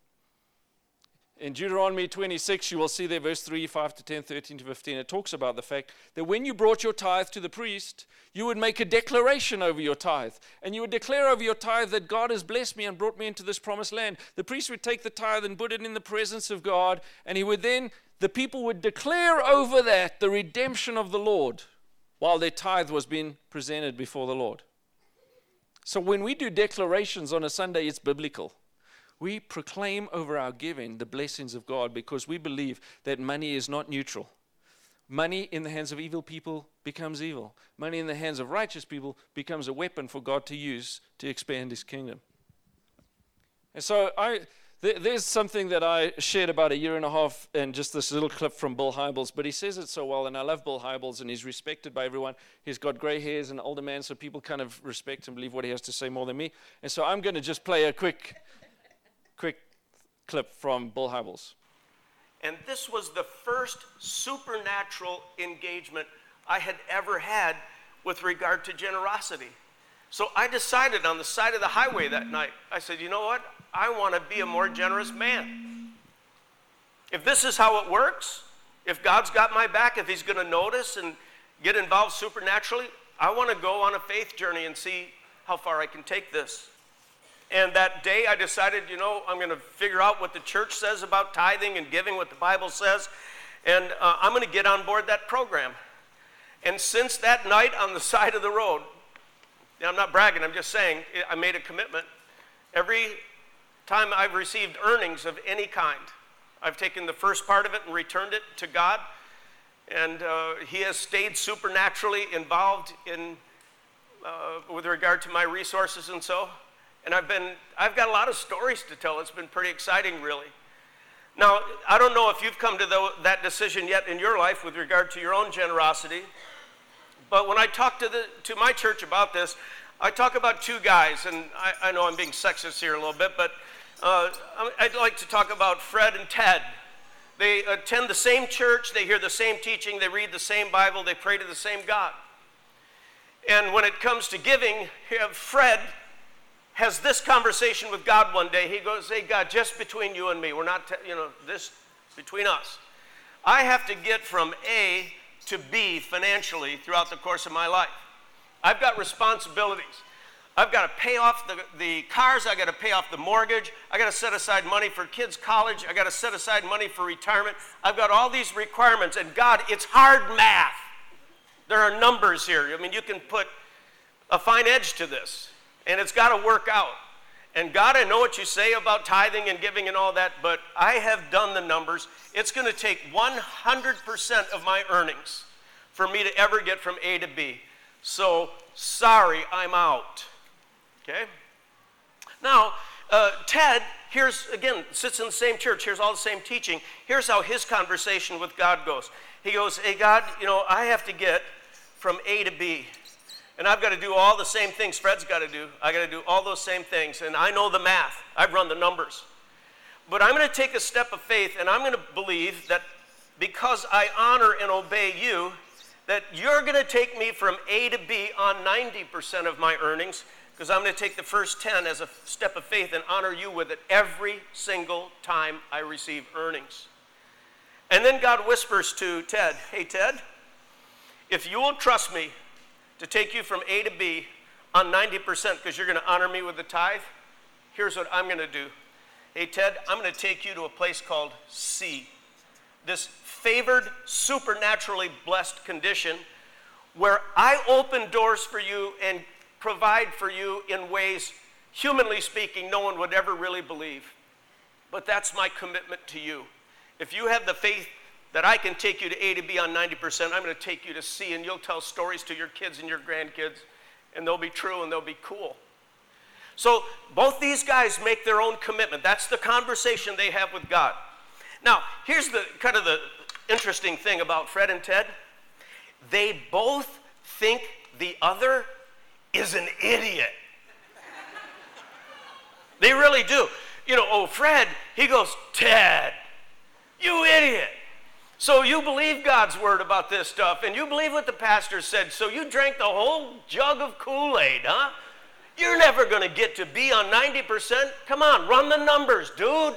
In Deuteronomy 26, you will see there, verse 3, 5 to 10, 13 to 15, it talks about the fact that when you brought your tithe to the priest, you would make a declaration over your tithe. And you would declare over your tithe that God has blessed me and brought me into this promised land. The priest would take the tithe and put it in the presence of God, and he would then, the people would declare over that the redemption of the Lord while their tithe was being presented before the Lord. So when we do declarations on a Sunday, it's biblical. We proclaim over our giving the blessings of God because we believe that money is not neutral. Money in the hands of evil people becomes evil. Money in the hands of righteous people becomes a weapon for God to use to expand his kingdom. And so I there's something that I shared about a year and a half, and just this little clip from Bill Hybels, but he says it so well, and I love Bill Hybels, and he's respected by everyone. He's got gray hairs, and an older man, so people kind of respect and believe what he has to say more than me. And so I'm going to just play a quick clip from Bill Hybels. And this was the first supernatural engagement I had ever had with regard to generosity. So I decided on the side of the highway that night, I said, you know what? I want to be a more generous man. If this is how it works, if God's got my back, if He's going to notice and get involved supernaturally, I want to go on a faith journey and see how far I can take this. And that day I decided, you know, I'm going to figure out what the church says about tithing and giving, what the Bible says, and uh, I'm going to get on board that program. And since that night on the side of the road, I'm not bragging, I'm just saying, I made a commitment. Every time I've received earnings of any kind, I've taken the first part of it and returned it to God. And uh, He has stayed supernaturally involved in, uh, with regard to my resources and so. And I've been, I've got a lot of stories to tell. It's been pretty exciting, really. Now, I don't know if you've come to the, that decision yet in your life with regard to your own generosity. But when I talk to, the, to my church about this, I talk about two guys, and I, I know I'm being sexist here a little bit, but uh, I'd like to talk about Fred and Ted. They attend the same church, they hear the same teaching, they read the same Bible, they pray to the same God. And when it comes to giving, Fred has this conversation with God one day. He goes, Hey, God, just between you and me, we're not, you know, this between us. I have to get from A to B financially throughout the course of my life. I've got responsibilities. I've got to pay off the, the cars, I got to pay off the mortgage, I got to set aside money for kids' college, I got to set aside money for retirement. I've got all these requirements, and God, it's hard math. There are numbers here. I mean, you can put a fine edge to this, and it's got to work out. And God, I know what you say about tithing and giving and all that, but I have done the numbers. It's going to take 100% of my earnings for me to ever get from A to B. So, sorry, I'm out. Okay? Now, uh, Ted, here's again, sits in the same church, here's all the same teaching. Here's how his conversation with God goes. He goes, Hey, God, you know, I have to get from A to B. And I've got to do all the same things Fred's got to do. I got to do all those same things. And I know the math, I've run the numbers. But I'm going to take a step of faith and I'm going to believe that because I honor and obey you, that you're going to take me from A to B on 90% of my earnings, because I'm going to take the first 10 as a step of faith and honor you with it every single time I receive earnings. And then God whispers to Ted, Hey, Ted, if you will trust me to take you from A to B on 90% because you're going to honor me with the tithe, here's what I'm going to do. Hey, Ted, I'm going to take you to a place called C. This favored, supernaturally blessed condition where I open doors for you and provide for you in ways, humanly speaking, no one would ever really believe. But that's my commitment to you. If you have the faith that I can take you to A to B on 90%, I'm going to take you to C, and you'll tell stories to your kids and your grandkids, and they'll be true and they'll be cool. So both these guys make their own commitment. That's the conversation they have with God. Now, here's the kind of the interesting thing about Fred and Ted. they both think the other is an idiot. they really do. You know, oh, Fred, he goes, Ted, you idiot. So you believe God's word about this stuff, and you believe what the pastor said, so you drank the whole jug of Kool Aid, huh? You're never going to get to be on 90%. Come on, run the numbers, dude.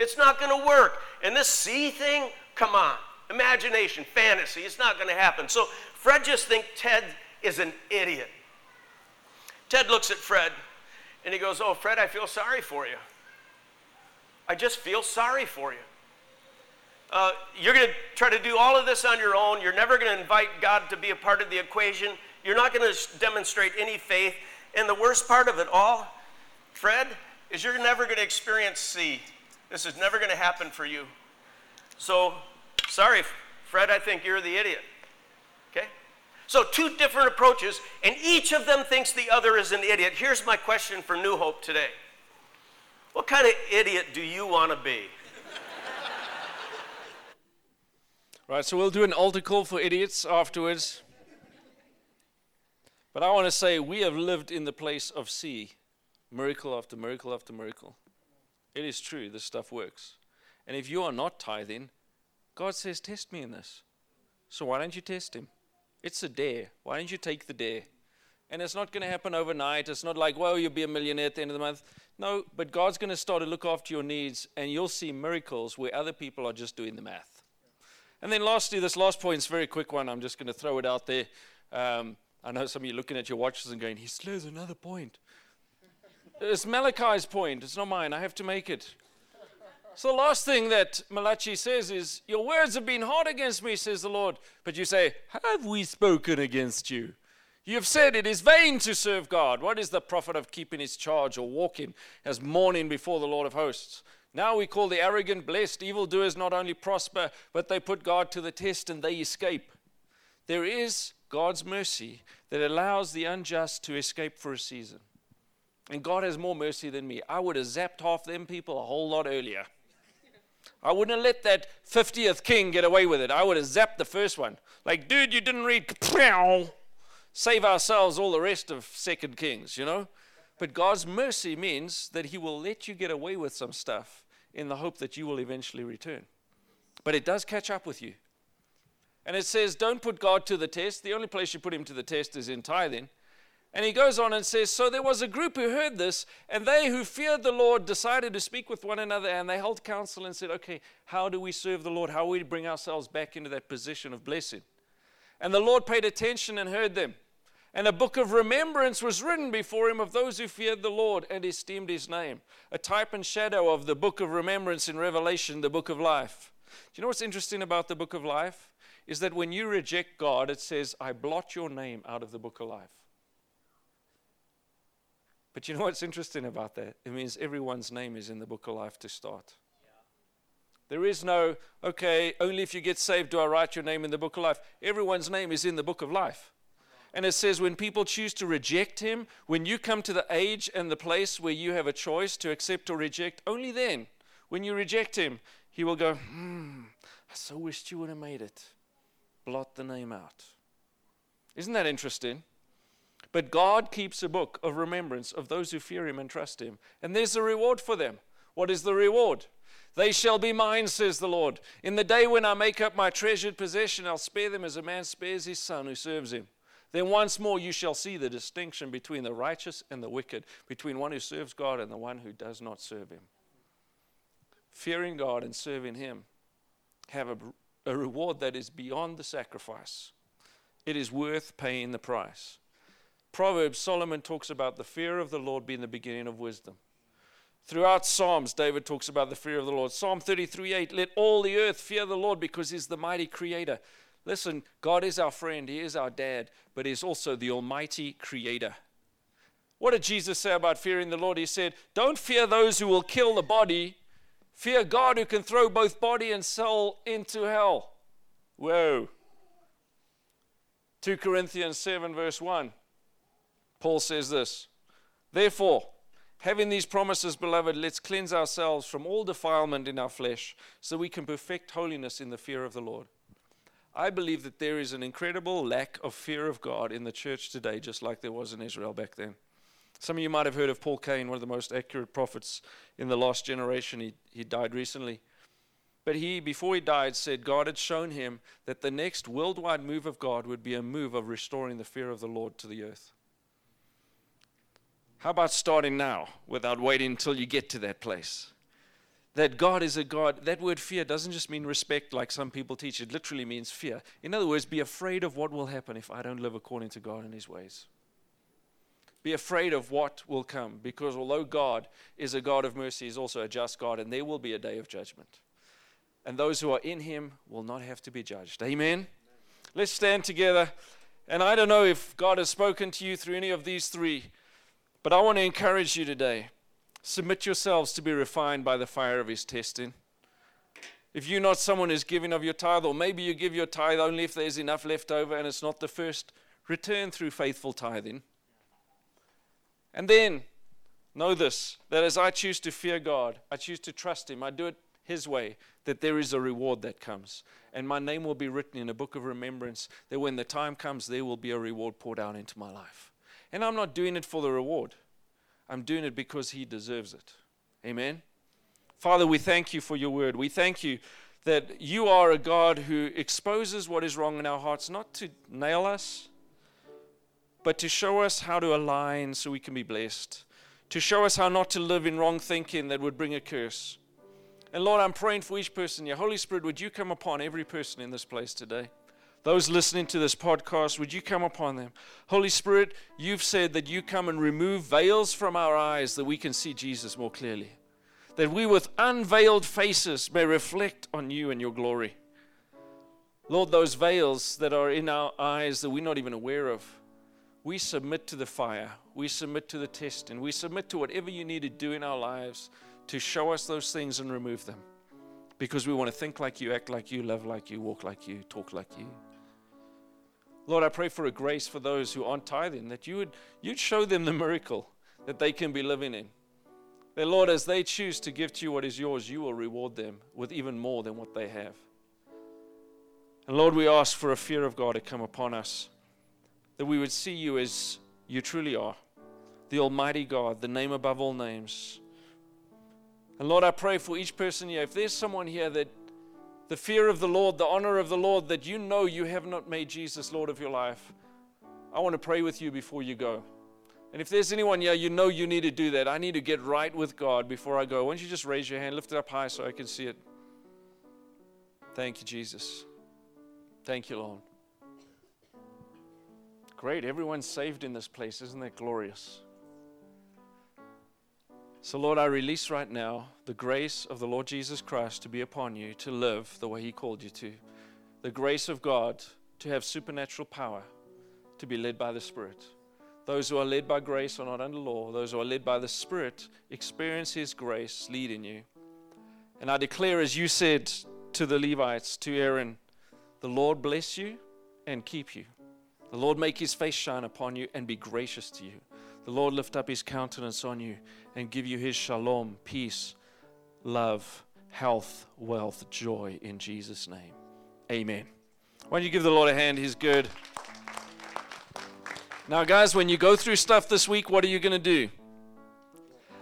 It's not going to work. And this C thing, come on. Imagination, fantasy, it's not going to happen. So Fred just thinks Ted is an idiot. Ted looks at Fred and he goes, Oh, Fred, I feel sorry for you. I just feel sorry for you. Uh, you're going to try to do all of this on your own. You're never going to invite God to be a part of the equation. You're not going to demonstrate any faith. And the worst part of it all, Fred, is you're never going to experience C. This is never going to happen for you. So, sorry, Fred, I think you're the idiot. Okay? So, two different approaches, and each of them thinks the other is an idiot. Here's my question for New Hope today What kind of idiot do you want to be? Right, so we'll do an altar call for idiots afterwards. But I want to say we have lived in the place of C, miracle after miracle after miracle. It is true, this stuff works. And if you are not tithing, God says, Test me in this. So why don't you test Him? It's a dare. Why don't you take the dare? And it's not going to happen overnight. It's not like, well, you'll be a millionaire at the end of the month. No, but God's going to start to look after your needs, and you'll see miracles where other people are just doing the math. And then lastly, this last point is a very quick one. I'm just going to throw it out there. Um, I know some of you looking at your watches and going, he slurs another point. it's Malachi's point. It's not mine. I have to make it. So the last thing that Malachi says is, Your words have been hard against me, says the Lord. But you say, Have we spoken against you? You have said it is vain to serve God. What is the profit of keeping his charge or walking as mourning before the Lord of hosts? Now we call the arrogant blessed. Evildoers not only prosper, but they put God to the test and they escape. There is God's mercy that allows the unjust to escape for a season. And God has more mercy than me. I would have zapped half them people a whole lot earlier. I wouldn't have let that 50th king get away with it. I would have zapped the first one. Like, dude, you didn't read. Save ourselves all the rest of Second Kings, you know? But God's mercy means that He will let you get away with some stuff in the hope that you will eventually return. But it does catch up with you. And it says, don't put God to the test. The only place you put Him to the test is in tithing. And he goes on and says, So there was a group who heard this, and they who feared the Lord decided to speak with one another, and they held counsel and said, Okay, how do we serve the Lord? How do we bring ourselves back into that position of blessing? And the Lord paid attention and heard them. And a book of remembrance was written before him of those who feared the Lord and esteemed his name. A type and shadow of the book of remembrance in Revelation, the book of life. Do you know what's interesting about the book of life? Is that when you reject God, it says, I blot your name out of the book of life. But you know what's interesting about that? It means everyone's name is in the book of life to start. There is no, okay, only if you get saved do I write your name in the book of life. Everyone's name is in the book of life. And it says, when people choose to reject him, when you come to the age and the place where you have a choice to accept or reject, only then, when you reject him, he will go, hmm, I so wished you would have made it. Blot the name out. Isn't that interesting? But God keeps a book of remembrance of those who fear him and trust him. And there's a reward for them. What is the reward? They shall be mine, says the Lord. In the day when I make up my treasured possession, I'll spare them as a man spares his son who serves him. Then once more you shall see the distinction between the righteous and the wicked, between one who serves God and the one who does not serve him. Fearing God and serving him have a, a reward that is beyond the sacrifice. It is worth paying the price. Proverbs, Solomon talks about the fear of the Lord being the beginning of wisdom. Throughout Psalms, David talks about the fear of the Lord. Psalm 33 8, let all the earth fear the Lord because he's the mighty creator. Listen, God is our friend, He is our dad, but He's also the Almighty Creator. What did Jesus say about fearing the Lord? He said, Don't fear those who will kill the body, fear God who can throw both body and soul into hell. Whoa. 2 Corinthians 7, verse 1. Paul says this Therefore, having these promises, beloved, let's cleanse ourselves from all defilement in our flesh, so we can perfect holiness in the fear of the Lord. I believe that there is an incredible lack of fear of God in the church today, just like there was in Israel back then. Some of you might have heard of Paul Cain, one of the most accurate prophets in the last generation. He, he died recently. But he, before he died, said God had shown him that the next worldwide move of God would be a move of restoring the fear of the Lord to the earth. How about starting now without waiting until you get to that place? That God is a God, that word fear doesn't just mean respect like some people teach, it literally means fear. In other words, be afraid of what will happen if I don't live according to God and His ways. Be afraid of what will come, because although God is a God of mercy, He's also a just God, and there will be a day of judgment. And those who are in Him will not have to be judged. Amen? Let's stand together. And I don't know if God has spoken to you through any of these three, but I want to encourage you today. Submit yourselves to be refined by the fire of His testing. If you're not someone who's giving of your tithe, or maybe you give your tithe only if there's enough left over and it's not the first, return through faithful tithing. And then know this that as I choose to fear God, I choose to trust Him, I do it His way, that there is a reward that comes. And my name will be written in a book of remembrance, that when the time comes, there will be a reward poured out into my life. And I'm not doing it for the reward, I'm doing it because He deserves it. Amen. Father, we thank you for your word. We thank you that you are a God who exposes what is wrong in our hearts, not to nail us, but to show us how to align so we can be blessed, to show us how not to live in wrong thinking that would bring a curse. And Lord, I'm praying for each person here. Holy Spirit, would you come upon every person in this place today? Those listening to this podcast, would you come upon them? Holy Spirit, you've said that you come and remove veils from our eyes that we can see Jesus more clearly. That we with unveiled faces may reflect on you and your glory. Lord, those veils that are in our eyes that we're not even aware of, we submit to the fire, we submit to the test, and we submit to whatever you need to do in our lives to show us those things and remove them. Because we want to think like you, act like you, love like you, walk like you, talk like you. Lord, I pray for a grace for those who aren't tithing, that you would you'd show them the miracle that they can be living in. That, Lord, as they choose to give to you what is yours, you will reward them with even more than what they have. And Lord, we ask for a fear of God to come upon us that we would see you as you truly are the Almighty God, the name above all names. And Lord, I pray for each person here. If there's someone here that the fear of the Lord, the honor of the Lord, that you know you have not made Jesus Lord of your life, I want to pray with you before you go. And if there's anyone here, you know you need to do that. I need to get right with God before I go. Why don't you just raise your hand, lift it up high so I can see it? Thank you, Jesus. Thank you, Lord. Great, everyone's saved in this place. Isn't that glorious? So, Lord, I release right now the grace of the Lord Jesus Christ to be upon you to live the way He called you to. The grace of God to have supernatural power, to be led by the Spirit. Those who are led by grace are not under law. Those who are led by the Spirit experience His grace leading you. And I declare, as you said to the Levites, to Aaron, the Lord bless you and keep you. The Lord make his face shine upon you and be gracious to you. The Lord lift up his countenance on you and give you his shalom, peace, love, health, wealth, joy in Jesus' name. Amen. Why don't you give the Lord a hand? He's good. Now, guys, when you go through stuff this week, what are you going to do?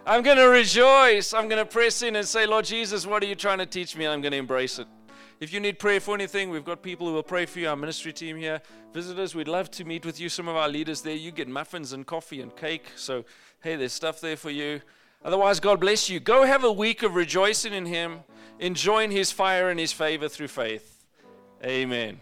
I'm going to rejoice. I'm going to press in and say, Lord Jesus, what are you trying to teach me? I'm going to embrace it. If you need prayer for anything, we've got people who will pray for you, our ministry team here. Visitors, we'd love to meet with you. Some of our leaders there, you get muffins and coffee and cake. So, hey, there's stuff there for you. Otherwise, God bless you. Go have a week of rejoicing in Him, enjoying His fire and His favor through faith. Amen.